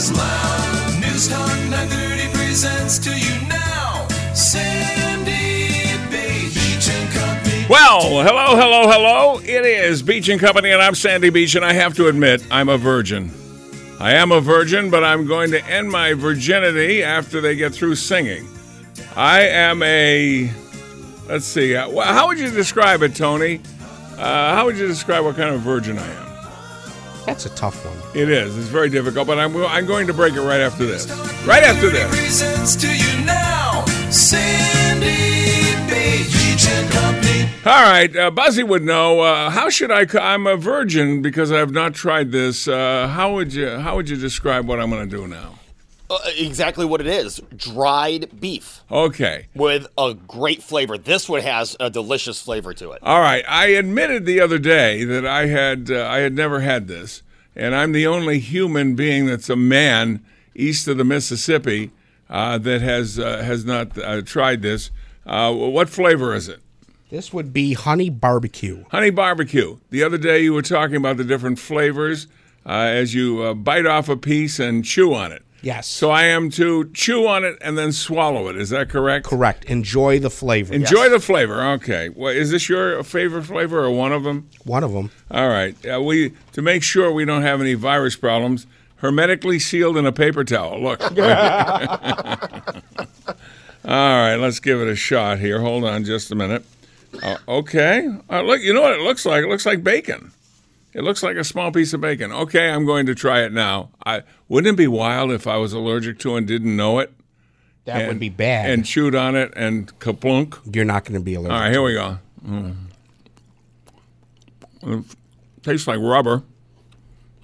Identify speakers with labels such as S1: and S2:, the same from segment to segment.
S1: As loud. News Talk 930 presents to you now. Sandy Beach. Beach and Company.
S2: Well, hello, hello, hello. It is Beach and Company, and I'm Sandy Beach, and I have to admit, I'm a virgin. I am a virgin, but I'm going to end my virginity after they get through singing. I am a. Let's see. uh, How would you describe it, Tony? Uh, how would you describe what kind of virgin I am?
S3: That's a tough one.
S2: It is. It's very difficult, but I'm, I'm going to break it right after this. Right after this.
S1: Presents to you now. Sandy Beach. Beach and Company.
S2: All right, uh, Buzzy would know. Uh, how should I? I'm a virgin because I have not tried this. Uh, how would you? How would you describe what I'm going to do now?
S4: Uh, exactly what it is dried beef
S2: Okay.
S4: with a great flavor. This one has a delicious flavor to it.
S2: All right. I admitted the other day that I had uh, I had never had this, and I'm the only human being that's a man east of the Mississippi uh, that has uh, has not uh, tried this. Uh, what flavor is it?
S3: This would be honey barbecue.
S2: Honey barbecue. The other day you were talking about the different flavors uh, as you uh, bite off a piece and chew on it.
S3: Yes.
S2: So I am to chew on it and then swallow it. Is that correct?
S3: Correct. Enjoy the flavor.
S2: Enjoy the flavor. Okay. Well, is this your favorite flavor or one of them?
S3: One of them.
S2: All right. Uh, we to make sure we don't have any virus problems. Hermetically sealed in a paper towel. Look. All right, let's give it a shot here. Hold on just a minute. Uh, okay. Uh, look, you know what it looks like? It looks like bacon. It looks like a small piece of bacon. Okay, I'm going to try it now. I wouldn't it be wild if I was allergic to and didn't know it
S3: That
S2: and-
S3: would be bad.
S2: and chewed on it and kaplunk.
S3: You're not going to be allergic.
S2: All right, here we go. Mm. It tastes like rubber.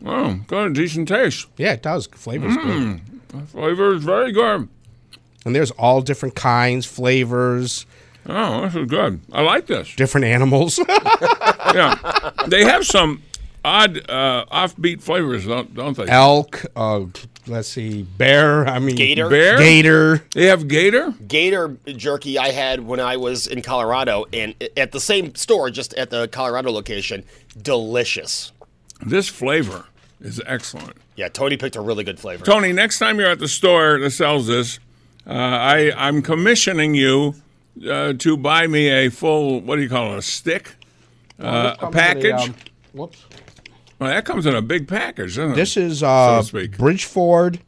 S2: Oh, got a decent taste.
S3: Yeah, it does. Flavor's good.
S2: The flavor is very good.
S3: And there's all different kinds, flavors,
S2: Oh, this is good. I like this.
S3: different animals.
S2: Yeah, they have some odd, uh, offbeat flavors, don't, don't they?
S3: Elk, uh, let's see, bear. I mean,
S4: Gator?
S2: Bear.
S3: Gator.
S2: They have gator.
S4: Gator jerky I had when I was in Colorado and at the same store, just at the Colorado location. Delicious.
S2: This flavor is excellent.
S4: Yeah, Tony picked a really good flavor.
S2: Tony, next time you're at the store that sells this, uh, I I'm commissioning you uh, to buy me a full. What do you call it? A stick? Uh, a package?
S3: whoops.
S2: Well, that comes in a big package, doesn't it?
S3: This is uh,
S2: to speak.
S3: Bridgeford,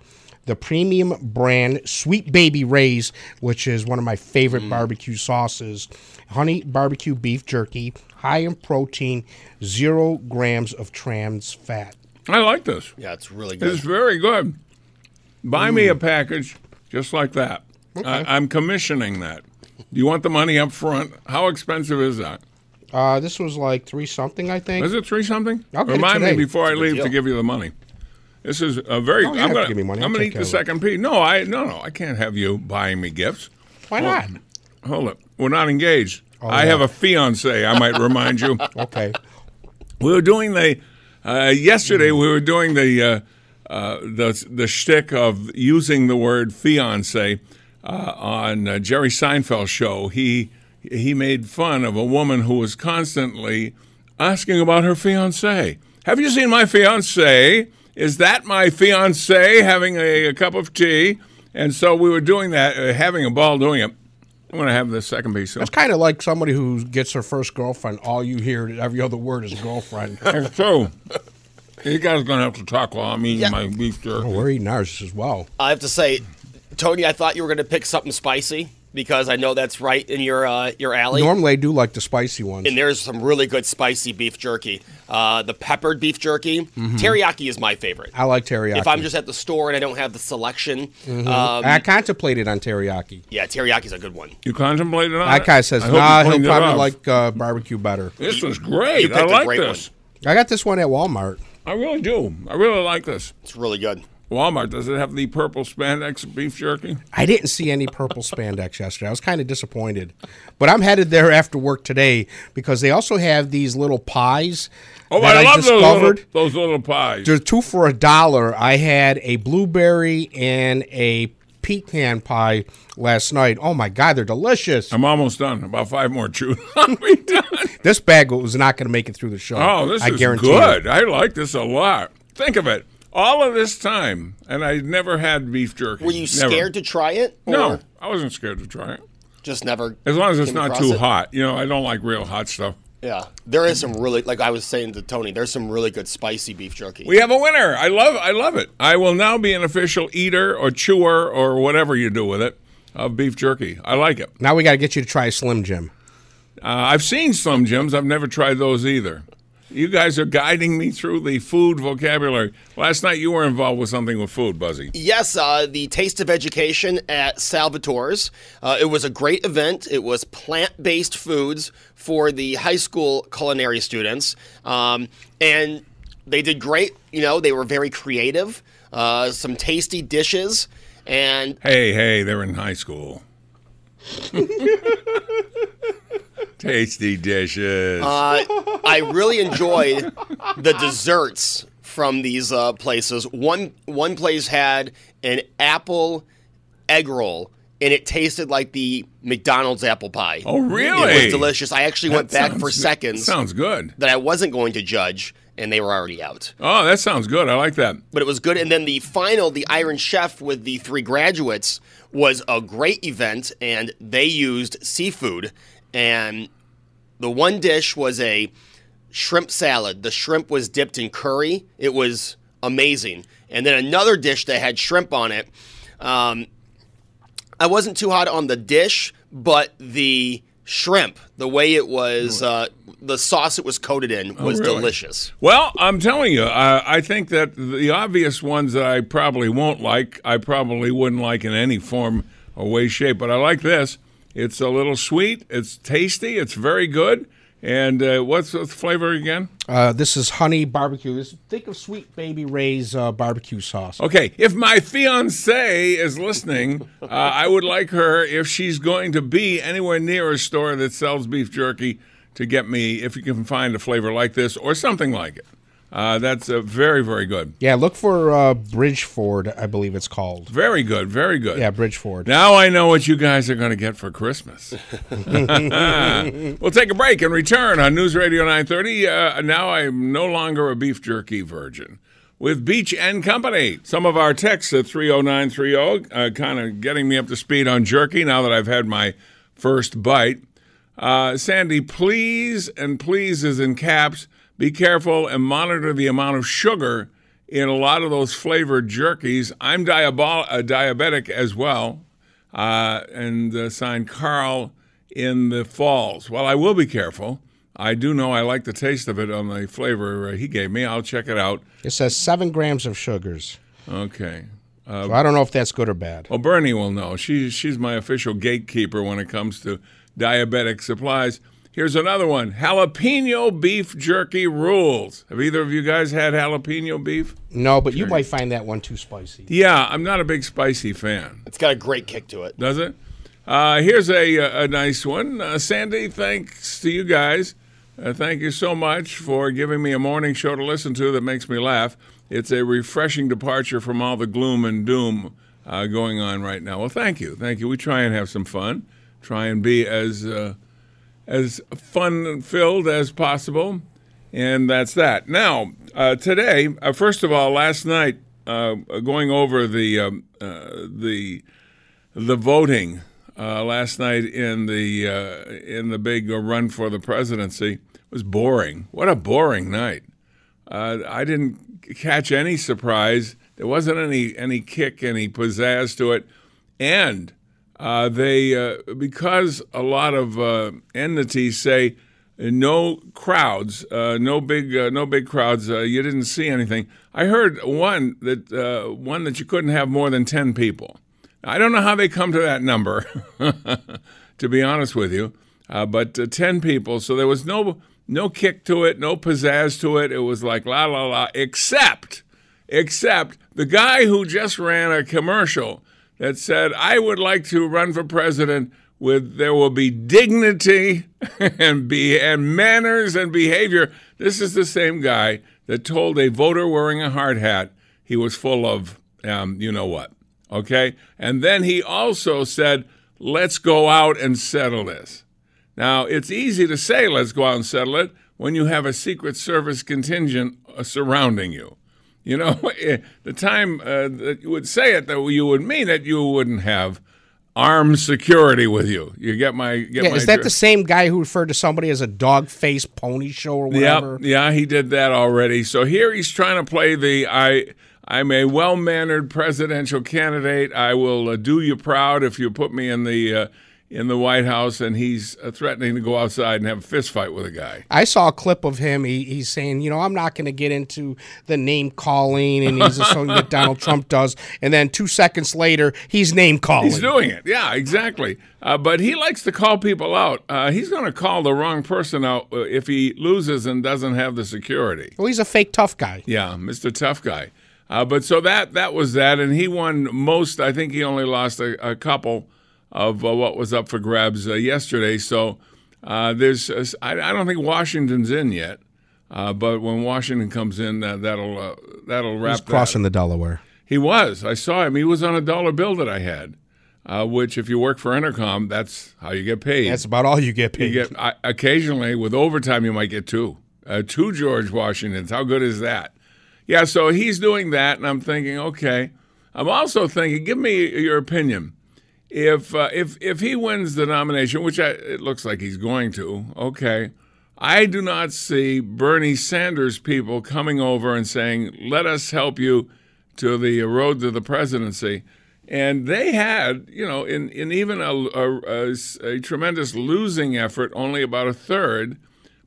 S3: the premium brand Sweet Baby Ray's, which is one of my favorite
S2: Mm.
S3: barbecue sauces. Honey barbecue beef jerky, high in protein, zero grams of trans fat.
S2: I like this.
S4: Yeah, it's really good.
S2: It's very good. Buy me a package just like that. I, I'm commissioning that. Do you want the money up front? How expensive is that?
S3: Uh, this was like three something, I think.
S2: Is it three something?
S3: I'll
S2: Remind me before I leave to give you the money. This is a very.
S3: No, you
S2: I'm gonna,
S3: give me money.
S2: I'm
S3: I'll
S2: gonna eat the second piece. No, I no no. I can't have you buying me gifts.
S3: Why not?
S2: Hold up, We're not engaged.
S3: Oh,
S2: I
S3: yeah.
S2: have a fiance. I might remind you.
S3: Okay.
S2: We were doing the uh, yesterday. We were doing the uh, uh, the the shtick of using the word fiance uh, on uh, Jerry Seinfeld's show. He he made fun of a woman who was constantly asking about her fiance. Have you seen my fiance? Is that my fiance having a, a cup of tea? And so we were doing that, uh, having a ball doing it. I'm going to have the second piece. So.
S3: It's kind of like somebody who gets her first girlfriend. All you hear, every other word is girlfriend.
S2: It's true. You guys are going to have to talk while I'm eating
S4: Yeah.
S2: my beef jerky.
S3: Oh, we're eating ours as well.
S4: I have to say, Tony, I thought you were going to pick something spicy because I know that's right in your uh, your alley.
S3: Normally, I do like the spicy ones.
S4: and there's some really good spicy beef jerky. Uh, the peppered beef jerky, teriyaki is my favorite.
S3: I like teriyaki.
S4: If I'm just at the store and I don't have the selection,
S3: Mhm.
S4: um,
S3: I contemplated on teriyaki.
S4: yeah, teriyaki's a good one.
S2: You contemplated on
S3: I
S2: it?
S3: kind of says,
S2: I
S3: nah, he'll probably like uh, barbecue better.
S2: This was
S4: You
S2: great.
S4: picked
S2: I
S4: a
S2: like
S4: great
S2: this.
S3: I got this one at Walmart.
S2: I really do. I really like this.
S4: It's really good.
S2: Walmart, does it have the purple spandex beef jerky?
S3: I didn't see any purple spandex yesterday. I was kind of disappointed. But I'm headed there after work today because they also have these little pies
S2: Oh,
S3: that
S2: I,
S3: I,
S2: love those
S3: discovered.
S2: little, those little pies.
S3: There's two for a dollar. I had a blueberry and a pecan pie last night. Oh my god, they're delicious.
S2: I'm almost done. About five more chews.
S3: This bag was not going to make it through the show.
S2: Oh, this
S3: I
S2: is
S3: guarantee
S2: good.
S3: You.
S2: I like this a lot. Think of it. All of this time, and I never had beef jerky.
S4: Were you
S2: Never.
S4: scared to try it? or
S2: No, I wasn't scared to try it.
S4: just never.
S2: As long as it's not too
S4: it?
S2: hot. You know, I don't like real hot stuff.
S4: Yeah, there is some really like I was saying to Tony. There's some really good spicy beef jerky.
S2: We have a winner. I love I love it. I will now be an official eater or chewer or whatever you do with it of beef jerky. I like it.
S3: Now we got to get you to try Slim Jim.
S2: Uh, I've seen Slim Jims. I've never tried those either. You guys are guiding me through the food vocabulary. Last night you were involved with something with food, Buzzy.
S4: Yes, uh, the Taste of Education at Salvatore's. Uh, it was a great event. It was plant based foods for the high school culinary students. Um, and they did great. You know, they were very creative, uh, some tasty dishes. And
S2: Hey, hey, they're in high school. Tasty dishes.
S4: uh, I really enjoyed the desserts from these uh, places. One one place had an apple egg roll, and it tasted like the McDonald's apple pie.
S2: Oh, really?
S4: It was delicious. I actually went
S2: That
S4: back for seconds
S2: Sounds good.
S4: that I wasn't going to judge, and they were already out.
S2: Oh, that sounds good. I like that.
S4: But it was good. And then the final, the Iron Chef with the three graduates, was a great event, and they used seafood. And the one dish was a shrimp salad. The shrimp was dipped in curry. It was amazing. And then another dish that had shrimp on it. Um, I wasn't too hot on the dish, but the shrimp, the way it was, uh, the sauce it was coated in was
S2: Oh, really?
S4: delicious.
S2: Well, I'm telling you, uh, I think that the obvious ones that I probably won't like, I probably wouldn't like in any form or way, shape. But I like this. It's a little sweet. It's tasty. It's very good. And uh, what's the flavor again?
S3: Uh, this is honey barbecue. This, think of Sweet Baby Ray's uh, barbecue sauce.
S2: Okay, if my fiance is listening, uh, I would like her, if she's going to be anywhere near a store that sells beef jerky, to get me, if you can find a flavor like this or something like it. Uh, that's uh, very, very good.
S3: Yeah, look for uh, Bridgeford, I believe it's called.
S2: Very good, very good.
S3: Yeah, Bridgeford.
S2: Now I know what you guys are going to get for Christmas. we'll take a break and return on News Radio 930. Uh, now I'm no longer a beef jerky virgin. With Beach and Company. Some of our texts at 30930, uh, kind of getting me up to speed on jerky now that I've had my first bite. Uh, Sandy, please, and please is in caps, be careful and monitor the amount of sugar in a lot of those flavored jerkies. I'm diabol- uh, diabetic as well, uh, and uh, signed Carl in the Falls. Well, I will be careful. I do know I like the taste of it on the flavor uh, he gave me. I'll check it out.
S3: It says seven grams of sugars.
S2: Okay. Uh,
S3: So I don't know if that's good or bad.
S2: well, Bernie will know. She's she's my official gatekeeper when it comes to diabetic supplies. Here's another one: jalapeno beef jerky rules. Have either of you guys had jalapeno beef?
S3: No, but you might find that one too spicy.
S2: Yeah, I'm not a big spicy fan.
S4: It's got a great kick to it.
S2: Does it? Uh, here's a, a nice one. Uh, Sandy, thanks to you guys. Uh, thank you so much for giving me a morning show to listen to that makes me laugh. It's a refreshing departure from all the gloom and doom uh, going on right now. Well, thank you. Thank you. We try and have some fun, try and be as uh, as fun filled as possible, and that's that. Now, uh, today, uh, first of all, last night, uh, going over the um, uh, the the voting uh, last night in the uh, in the big run for the presidency was boring. What a boring night! I didn't catch any surprise. There wasn't any any kick, any pizzazz to it, and uh, they uh, because a lot of uh, entities say no crowds, uh, no big uh, no big crowds. Uh, you didn't see anything. I heard one that one that you couldn't have more than ten people. I don't know how they come to that number, to be honest with you, but ten people. So there was no no kick to it, no pizzazz to it. It was like la la la, except, except the guy who just ran a commercial that said, I would like to run for president with there will be dignity and be and manners and behavior. This is the same guy that told a voter wearing a hard hat he was full of um, you know what. Okay? And then he also said, let's go out and settle this. Now, it's easy to say, let's go out and settle it, when you have a Secret Service contingent uh, surrounding you. You know, the time uh, that you would say it, that you would mean it, you wouldn't have armed security with you. You get my get
S3: yeah,
S2: my
S3: is that the same guy who referred to somebody as a dog face pony show or whatever?
S2: Yep, yeah, he did that already. So here he's trying to play the I. I'm a well mannered presidential candidate. I will uh, do you proud if you put me in the uh, in the White House, and he's uh, threatening to go outside and have a fist fight with a guy.
S3: I saw a clip of him. He, he's saying, you know, I'm not going to get into the name calling, and he's something that Donald Trump does. And then two seconds later, he's name calling.
S2: He's doing it. Yeah, exactly. Uh, but he likes to call people out. Uh, he's going to call the wrong person out uh, if he loses and doesn't have the security.
S3: Well, he's a fake tough guy.
S2: Yeah, Mr. Tough Guy. Uh, but so that that was that, and he won most. I think he only lost a, a couple of uh, what was up for grabs uh, yesterday. So uh, there's, uh, I, I, don't think Washington's in yet, uh, but when Washington comes in, that'll uh, that'll wrap.
S3: He's crossing the Delaware.
S2: He was. I saw him. He was on a dollar bill that I had. which, if you work for Entercom, that's how you get paid.
S3: That's about all you get paid.
S2: You get, occasionally, with overtime, you might get two. two George Washingtons. How good is that? Yeah, so he's doing that, and I'm thinking, okay. I'm also thinking, give me your opinion if uh, if if he wins the nomination, which I, it looks like he's going to, okay, I do not see Bernie Sanders people coming over and saying, "Let us help you to the road to the presidency." And they had, you know, in, in even a, a, a, a tremendous losing effort, only about a third.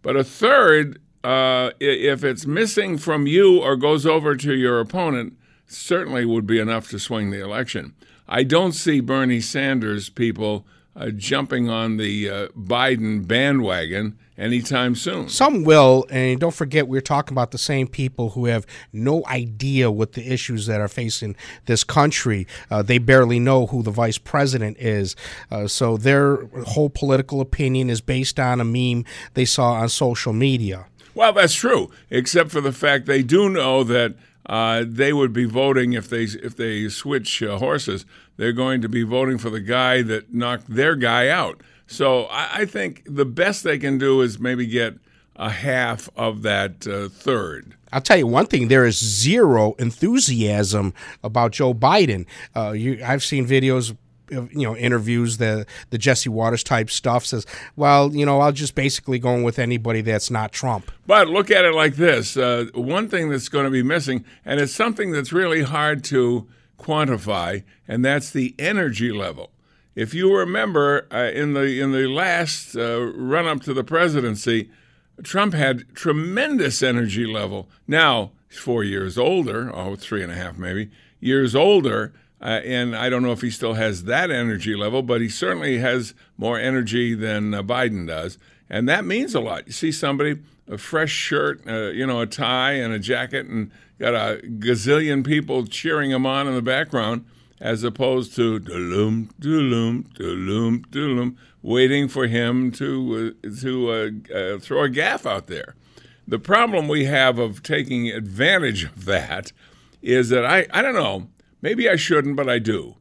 S2: But a third, uh, if it's missing from you or goes over to your opponent, certainly would be enough to swing the election. I don't see Bernie Sanders people uh, jumping on the uh, Biden bandwagon anytime soon.
S3: Some will, and don't forget, we're talking about the same people who have no idea what the issues that are facing this country. Uh, they barely know who the vice president is. Uh, so their whole political opinion is based on a meme they saw on social media.
S2: Well, that's true, except for the fact they do know that uh, they would be voting if they if they switch uh, horses. They're going to be voting for the guy that knocked their guy out. So I, I think the best they can do is maybe get a half of that uh, third.
S3: I'll tell you one thing: there is zero enthusiasm about Joe Biden. Uh, you, I've seen videos you know interviews the the Jesse Watters type stuff says well you know I'll just basically go in with anybody that's not Trump.
S2: But look at it like this: uh, one thing that's going to be missing, and it's something that's really hard to quantify, and that's the energy level. If you remember uh, in the in the last uh, run up to the presidency, Trump had tremendous energy level. Now he's four years older, oh three and a half maybe years older uh, and I don't know if he still has that energy level, but he certainly has more energy than uh, Biden does. And that means a lot. You see somebody, a fresh shirt, uh, you know, a tie and a jacket, and got a gazillion people cheering him on in the background, as opposed to doom, doom, doom, doom, waiting for him to, uh, to uh, uh, throw a gaff out there. The problem we have of taking advantage of that is that I, I don't know, maybe I shouldn't, but I do.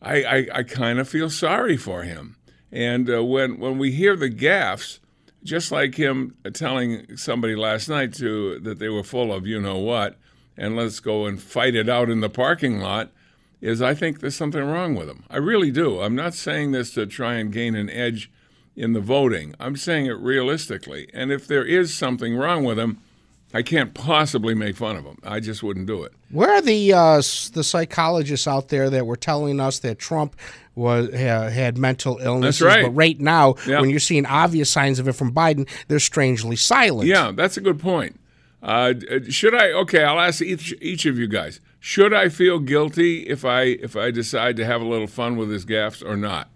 S2: I, I, I kind of feel sorry for him. And uh, when, when we hear the gaffes, just like him telling somebody last night to that they were full of you know what, and let's go and fight it out in the parking lot, is I think there's something wrong with him. I really do. I'm not saying this to try and gain an edge in the voting. I'm saying it realistically. And if there is something wrong with him, I can't possibly make fun of him. I just wouldn't do it.
S3: Where are the uh, the psychologists out there that were telling us that Trump was ha, had mental illnesses?
S2: right.
S3: But right now,
S2: Yeah.
S3: when you're seeing obvious signs of it from Biden, they're strangely silent.
S2: Yeah, that's a good point. Uh, should I? Okay, I'll ask each each of you guys. Should I feel guilty if I if I decide to have a little fun with his gaffes or not?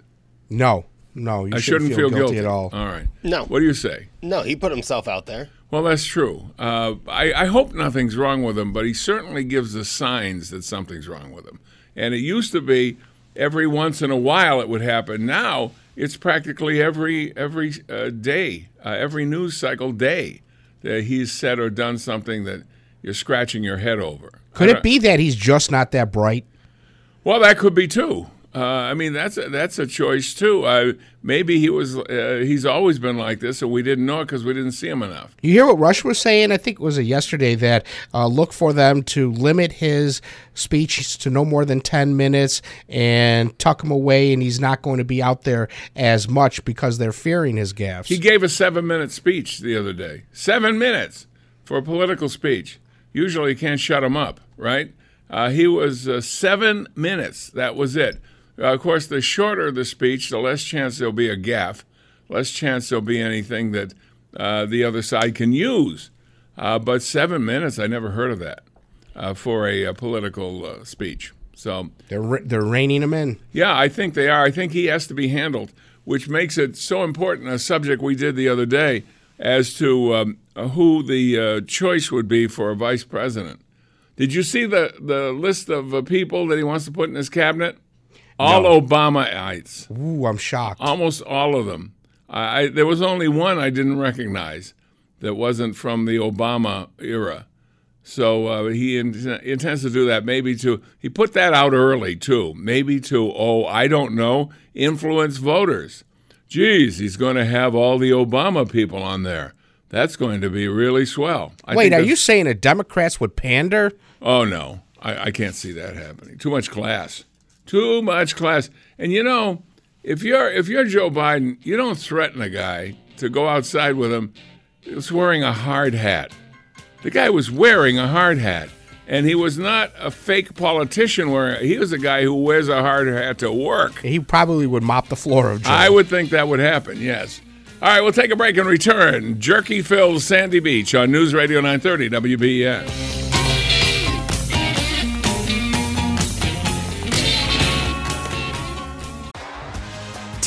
S3: No, no, you
S2: I
S3: shouldn't,
S2: shouldn't
S3: feel, guilty, at all.
S2: All right.
S4: No.
S2: What do you say?
S4: No, he put himself out there.
S2: Well, that's true. Uh, I, I hope nothing's wrong with him, but he certainly gives the signs that something's wrong with him. And it used to be every once in a while it would happen. Now it's practically every every uh, day, uh, every news cycle day that he's said or done something that you're scratching your head over.
S3: Could it be that he's just not that bright?
S2: Well, that could be too. Uh, I mean, that's a, that's a choice too. Uh, maybe he was. Uh, he's always been like this, and we didn't know it because we didn't see him enough.
S3: You hear what Rush was saying? I think it was yesterday that uh, look for them to limit his speech to no more than ten minutes and tuck him away, and he's not going to be out there as much because they're fearing his gaffes.
S2: He gave a seven minute speech the other day. Seven minutes for a political speech. Usually you can't shut him up, right? Uh, he was uh, seven minutes. That was it. Of course, the shorter the speech, the less chance there'll be a gaffe, less chance there'll be anything that uh, the other side can use. Uh, but seven minutes, I never heard of that uh, for a, uh political uh, speech. So
S3: they're re- they're reining him in.
S2: yeah, I think they are. I think he has to be handled, which makes it so important. A subject we did the other day as to um, who the uh, choice would be for a vice president. Did you see the, the list of uh, people that he wants to put in his cabinet? All Obamaites,
S3: Ooh, I'm shocked.
S2: almost all of them. I, I, there was only one I didn't recognize that wasn't from the Obama era. So uh, he in, intends to do that. Maybe to he put that out early too. Maybe to oh I don't know influence voters. Geez, he's going to have all the Obama people on there. That's going to be really swell. I
S3: Wait, are you saying the Democrats would pander?
S2: Oh no, I, I can't see that happening. Too much class. Too much class. And you know, if you're if you're Joe Biden, you don't threaten a guy to go outside with him. He was wearing a hard hat. The guy was wearing a hard hat. And he was not a fake politician wearing he was a guy who wears a hard hat to work.
S3: He probably would mop the floor of Joe.
S2: I would think that would happen, yes. All right, we'll take a break and return. Jerky Phil's Sandy Beach on News Radio 930 WBS.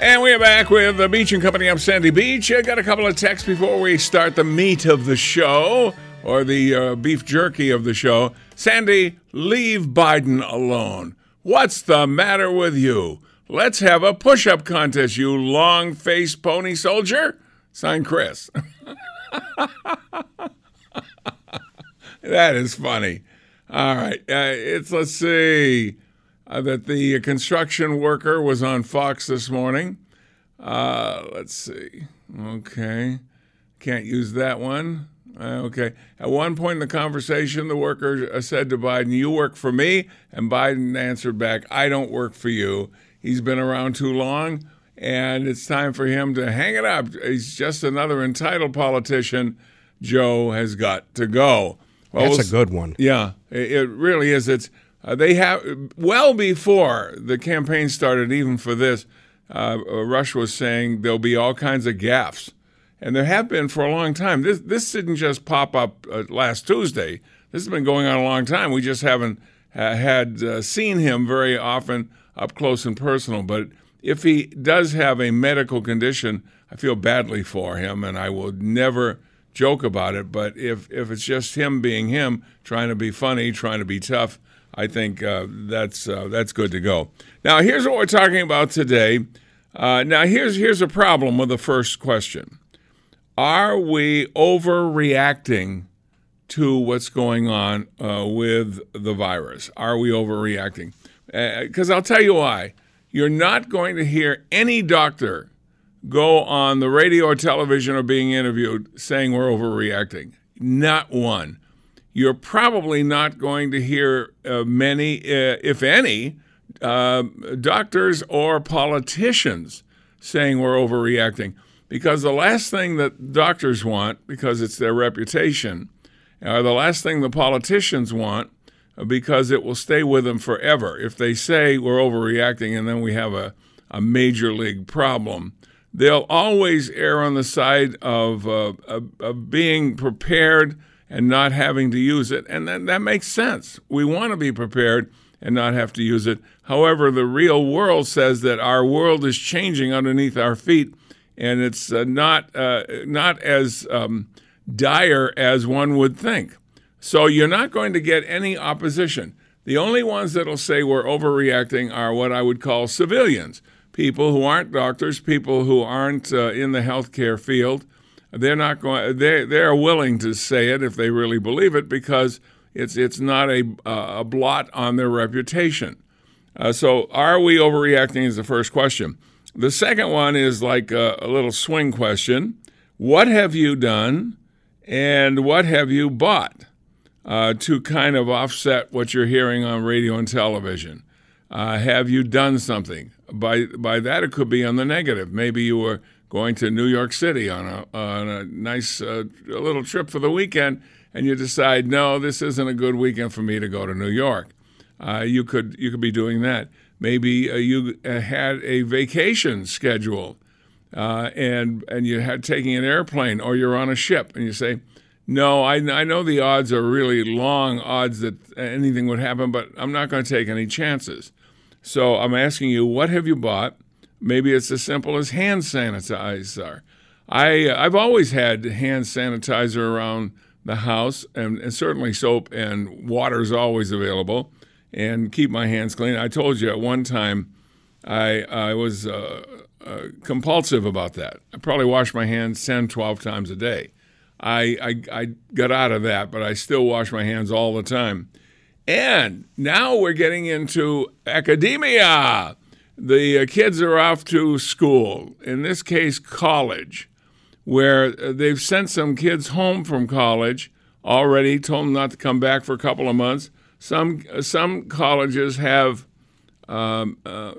S2: And we're back with the Beach and Company. I'm Sandy Beach. I got a couple of texts before we start the meat of the show or the uh, beef jerky of the show. Sandy, leave Biden alone. What's the matter with you? Let's have a push up contest, you long faced pony soldier. Signed Chris. that is funny. All right. Uh, it's, let's see uh, that the construction worker was on Fox this morning. Uh, let's see. Okay. Can't use that one. Uh, okay. At one point in the conversation, the worker uh, said to Biden, You work for me. And Biden answered back, I don't work for you. He's been around too long, and it's time for him to hang it up. He's just another entitled politician. Joe has got to go. Well,
S3: That's a good one.
S2: yeah, it, it really is. It's uh, they have well before the campaign started, even for this. Uh, Rush was saying there'll be all kinds of gaffes, and there have been for a long time. This this didn't just pop up uh, last Tuesday. This has been going on a long time. We just haven't uh, had uh, seen him very often up close and personal. But if he does have a medical condition, I feel badly for him, and I will never joke about it. But if if it's just him being him, trying to be funny, trying to be tough, I think uh, that's uh, that's good to go. Now here's what we're talking about today. Uh, now here's here's a problem with the first question: Are we overreacting to what's going on uh, with the virus? Are we overreacting? Because I'll tell you why. You're not going to hear any doctor go on the radio or television or being interviewed saying we're overreacting. Not one. You're probably not going to hear uh, many, uh, if any, uh, doctors or politicians saying we're overreacting. Because the last thing that doctors want, because it's their reputation, or the last thing the politicians want, uh, because it will stay with them forever. If they say we're overreacting and then we have a, a major league problem, they'll always err on the side of, uh, of, of being prepared and not having to use it. And that, that makes sense. We want to be prepared and not have to use it. However, the real world says that our world is changing underneath our feet, and it's uh, not, uh, not as um, dire as one would think. So you're not going to get any opposition. The only ones that'll say we're overreacting are what I would call civilians people who aren't doctors, people who aren't uh, in the healthcare field. They're not going. They they are willing to say it if they really believe it because it's it's not a a blot on their reputation. Uh, so are we overreacting? Is the first question. The second one is like a, a little swing question. What have you done, and what have you bought uh, to kind of offset what you're hearing on radio and television? Uh, have you done something? By by that, it could be on the negative. Maybe you were going to New York City on a on a nice uh, little trip for the weekend, and you decide, no, this isn't a good weekend for me to go to New York. Uh, you could you could be doing that. Maybe uh, you uh, had a vacation scheduled, uh, and and you had taking an airplane, or you're on a ship, and you say, no, I, I know the odds are really long odds that anything would happen, but I'm not going to take any chances. So I'm asking you, what have you bought? Maybe it's as simple as hand sanitizer. I I've always had hand sanitizer around the house, and, and certainly soap and water is always available, and keep my hands clean. I told you at one time, I I was uh, uh, compulsive about that. I probably wash my hands 10, 12 times a day. I, I I got out of that, but I still wash my hands all the time. And now we're getting into academia. The uh, kids are off to school, in this case, college, where uh, they've sent some kids home from college already, told them not to come back for a couple of months. Some, some colleges have um, uh,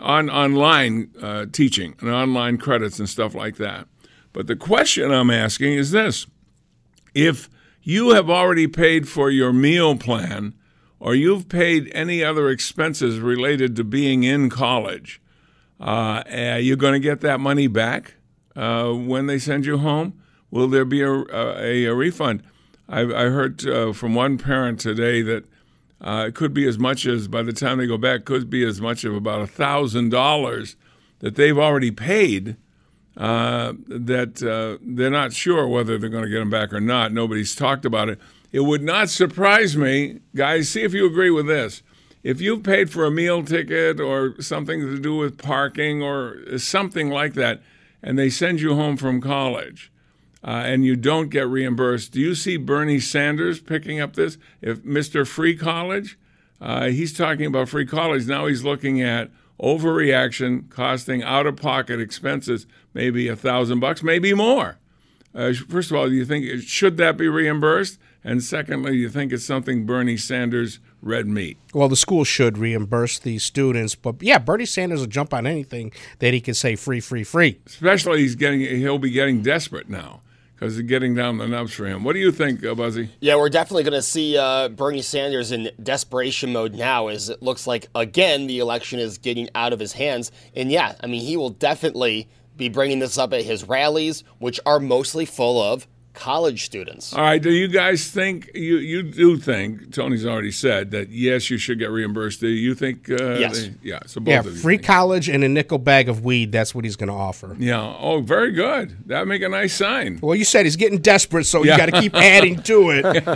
S2: on online uh, teaching and online credits and stuff like that. But the question I'm asking is this if you have already paid for your meal plan or you've paid any other expenses related to being in college, uh, are you going to get that money back uh, when they send you home? Will there be a, a, a refund? I, I heard uh, from one parent today that uh, it could be as much as, by the time they go back, could be as much of about $1,000 that they've already paid uh, that uh, they're not sure whether they're going to get them back or not. Nobody's talked about it. It would not surprise me, guys. See if you agree with this. If you've paid for a meal ticket or something to do with parking or something like that, and they send you home from college, uh, and you don't get reimbursed, do you see Bernie Sanders picking up this? If Mr. Free College, uh, he's talking about free college. Now he's looking at overreaction costing out of pocket expenses maybe a thousand bucks maybe more Uh, first of all, do you think should that be reimbursed? And secondly, you think it's something Bernie Sanders red meat?
S3: Well, the school should reimburse the students, but yeah, Bernie Sanders will jump on anything that he can say free, free, free.
S2: Especially he's getting he'll be getting desperate now because it's getting down the nubs for him. What do you think, uh, Buzzy?
S4: Yeah, we're definitely going to see uh, Bernie Sanders in desperation mode now, as it looks like again the election is getting out of his hands. And yeah, I mean he will definitely be bringing this up at his rallies, which are mostly full of college students.
S2: All right. Do you guys think you you do think Tony's already said that yes, you should get reimbursed? Do you think? Uh,
S4: Yes.
S2: they- yeah. So both
S3: Yeah,
S2: of you
S3: free
S2: think.
S3: college and a nickel bag of weed. That's what he's going to offer.
S2: Yeah. Oh, very good. That make a nice sign.
S3: Well, you said he's getting desperate, so
S2: Yeah.
S3: you got to keep adding to it.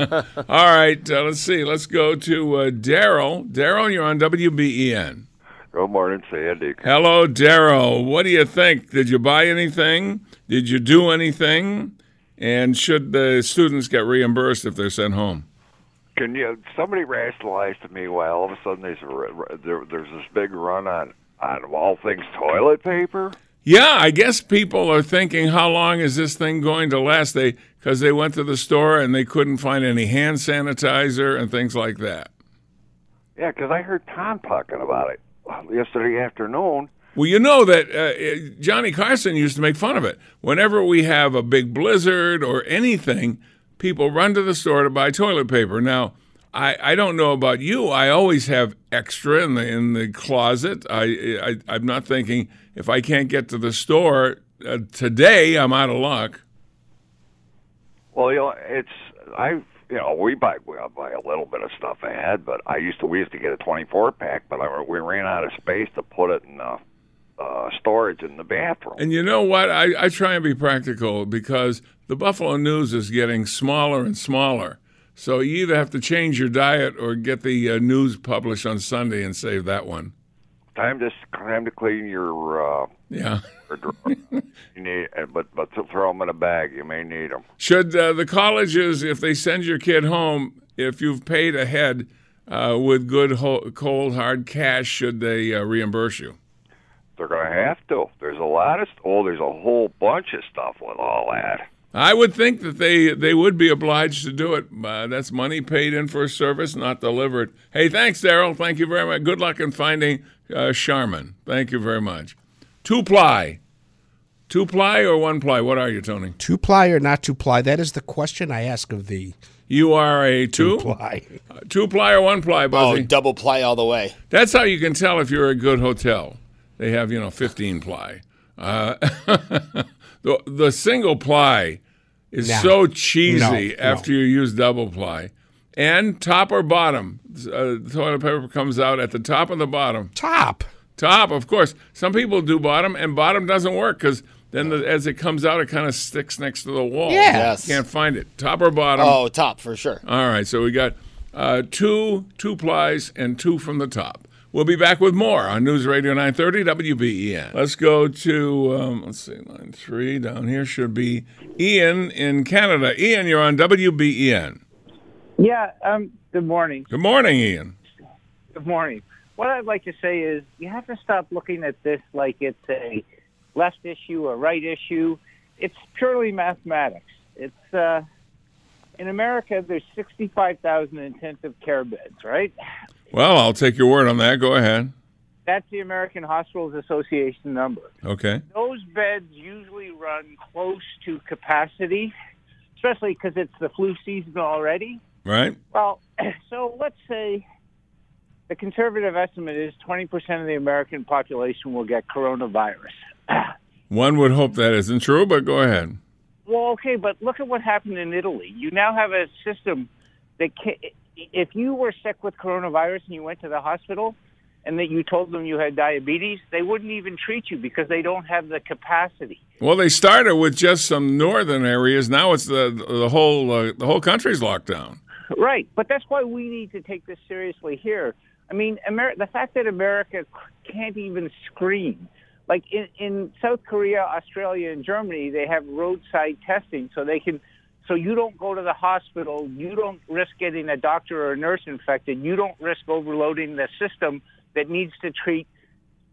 S2: All right. Uh, let's see. Let's go to uh, Daryl. Daryl, you're on WBEN.
S5: Good morning, Sandy.
S2: Hello, Daryl. What do you think? Did you buy anything? Did you do anything? And should the students get reimbursed if they're sent home?
S5: Can you somebody rationalize to me why all of a sudden there's a, there, there's this big run on on of all things toilet paper?
S2: Yeah, I guess people are thinking, how long is this thing going to last? They because they went to the store and they couldn't find any hand sanitizer and things like that.
S5: Yeah, because I heard Tom talking about it yesterday afternoon.
S2: Well, you know that uh, Johnny Carson used to make fun of it. Whenever we have a big blizzard or anything, people run to the store to buy toilet paper. Now, I, I don't know about you. I always have extra in the in the closet. I, I I'm not thinking if I can't get to the store uh, today, I'm out of luck.
S5: Well, you know, it's I you know we buy we buy a little bit of stuff ahead, but I used to we used to get a 24 pack, but I, we ran out of space to put it in uh, uh, storage in the bathroom.
S2: And you know what? I, I try and be practical because the Buffalo News is getting smaller and smaller. So you either have to change your diet or get the uh, news published on Sunday and save that one.
S5: Time to time to clean your uh,
S2: Yeah.
S5: you need, uh, but but to throw them in a bag. You may need them.
S2: Should uh, the colleges, if they send your kid home, if you've paid ahead uh, with good ho- cold hard cash, should they uh, reimburse you?
S5: They're going to have to. There's a lot of oh, there's a whole bunch of stuff with all that.
S2: I would think that they they would be obliged to do it. Uh, that's money paid in for a service, not delivered. Hey, thanks, Daryl. Thank you very much. Good luck in finding uh, Charmin. Thank you very much. Two ply, two ply or one ply? What are you, Tony?
S3: two ply or not two ply? That is the question I ask of thee.
S2: You are a two,
S3: Ply.
S2: Uh, two ply or one ply,
S4: Oh, double ply all the way.
S2: That's how you can tell if you're a good hotel. They have, you know, 15 ply. Uh, the, the single ply is
S3: No.
S2: so cheesy
S3: No, no.
S2: after you use double ply. And top or bottom, uh, toilet paper comes out at the top and the bottom.
S3: Top.
S2: Top, of course. Some people do bottom, and bottom doesn't work because then the, as it comes out, it kind of sticks next to the wall.
S3: Yeah.
S4: Yes.
S2: Can't find it. Top or bottom.
S4: Oh, top for sure.
S2: All right, so we got uh, two two plies and two from the top. We'll be back with more on News Radio 930 WBEN. Let's go to um, let's see, line three down here should be Ian in Canada. Ian, you're on WBEN.
S6: Yeah, um, good morning.
S2: Good morning, Ian.
S6: Good morning. What I'd like to say is you have to stop looking at this like it's a left issue, a right issue. It's purely mathematics. It's uh, in America. There's 65,000 intensive care beds, right?
S2: Well, I'll take your word on that. Go ahead.
S6: That's the American Hospitals Association number.
S2: Okay.
S6: Those beds usually run close to capacity, especially because it's the flu season already.
S2: Right?
S6: Well, so let's say the conservative estimate is 20% of the American population will get coronavirus.
S2: One would hope that isn't true, but go ahead.
S6: Well, okay, but look at what happened in Italy. You now have a system that if you were sick with coronavirus and you went to the hospital and that you told them you had diabetes, they wouldn't even treat you because they don't have the capacity.
S2: Well, they started with just some northern areas. Now it's the the whole uh, the whole country's locked down.
S6: Right, but that's why we need to take this seriously here. I mean, Amer- the fact that America can't even screen, like in, in South Korea, Australia, and Germany, they have roadside testing, so they can, so you don't go to the hospital, you don't risk getting a doctor or a nurse infected, you don't risk overloading the system that needs to treat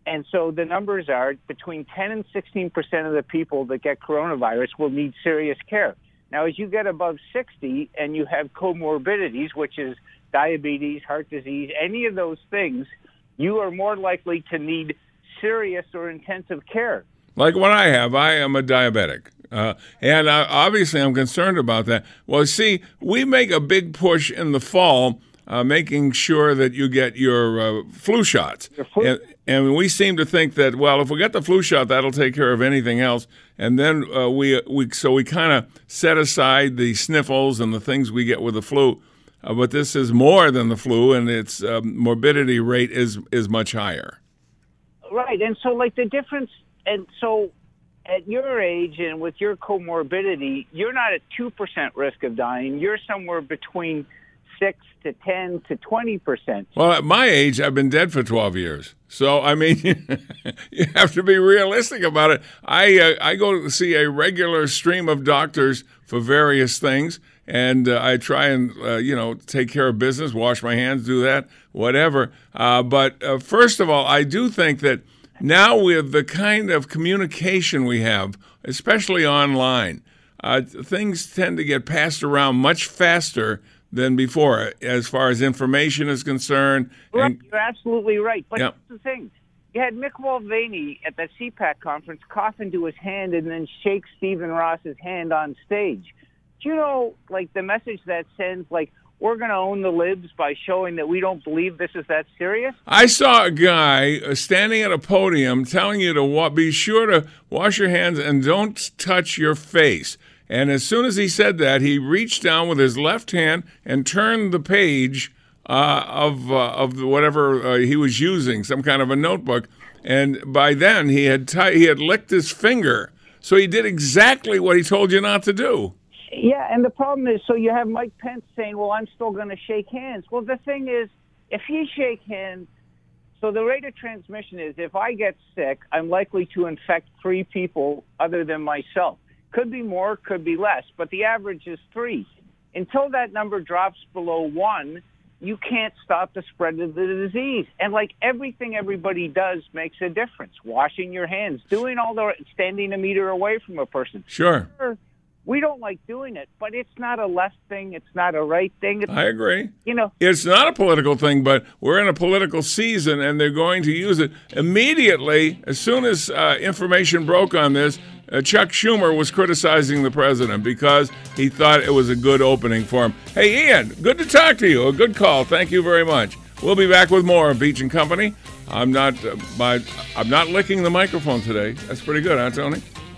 S6: And so the numbers are between 10 and 16 percent of the people that get coronavirus will need serious care. Now, as you get above 60 and you have comorbidities, which is diabetes, heart disease, any of those things, you are more likely to need serious or intensive care.
S2: Like what I have, I am a diabetic. Uh, and obviously, I'm concerned about that. Well, see, we make a big push in the fall, uh, making sure that you get your uh, flu shots.
S6: Your flu-
S2: And, and we seem to think that, well, if we get the flu shot, that'll take care of anything else. And then uh, we, we, so we kind of set aside the sniffles and the things we get with the flu. Uh, but this is more than the flu, and its um, morbidity rate is is much higher.
S6: Right. And so, like, the difference, and so at your age and with your comorbidity, you're not at 2% risk of dying. You're somewhere between 6 to 10 to 20%.
S2: Well, at my age, I've been dead for 12 years. So, I mean, you have to be realistic about it. I, uh, I go see a regular stream of doctors for various things, and uh, I try and, uh, you know, take care of business, wash my hands, do that, whatever. Uh, but uh, first of all, I do think that now with the kind of communication we have, especially online, uh, things tend to get passed around much faster than before as far as information is concerned.
S6: Right,
S2: And
S6: you're absolutely right. But here's the thing. You had Mick Mulvaney at the CPAC conference cough into his hand and then shake Stephen Ross's hand on stage. Do you know, like, the message that sends, like, we're going to own the libs by showing that we don't believe this is that serious?
S2: I saw a guy uh, standing at a podium telling you to wa- be sure to wash your hands and don't touch your face. And as soon as he said that, he reached down with his left hand and turned the page uh, of uh, of whatever uh, he was using, some kind of a notebook. And by then, he had ti- he had licked his finger, so he did exactly what he told you not to do.
S6: Yeah, and the problem is, so you have Mike Pence saying, "Well, I'm still going to shake hands." Well, the thing is, if he shake hands, so the rate of transmission is, if I get sick, I'm likely to infect three people other than myself. Could be more, could be less, but the average is three. Until that number drops below one, you can't stop the spread of the disease. And like everything everybody does makes a difference. Washing your hands, doing all the standing a meter away from a person.
S2: Sure.
S6: Sure, We don't like doing it, but it's not a left thing. It's not a right thing. It's,
S2: I agree.
S6: You know,
S2: It's not a political thing, but we're in a political season, and they're going to use it immediately. As soon as uh, information broke on this, uh, Chuck Schumer was criticizing the president because he thought it was a good opening for him. Hey, Ian, good to talk to you. A good call. Thank you very much. We'll be back with more of Beach and Company. I'm not, uh, my, I'm not licking the microphone today. That's pretty good, huh, Tony?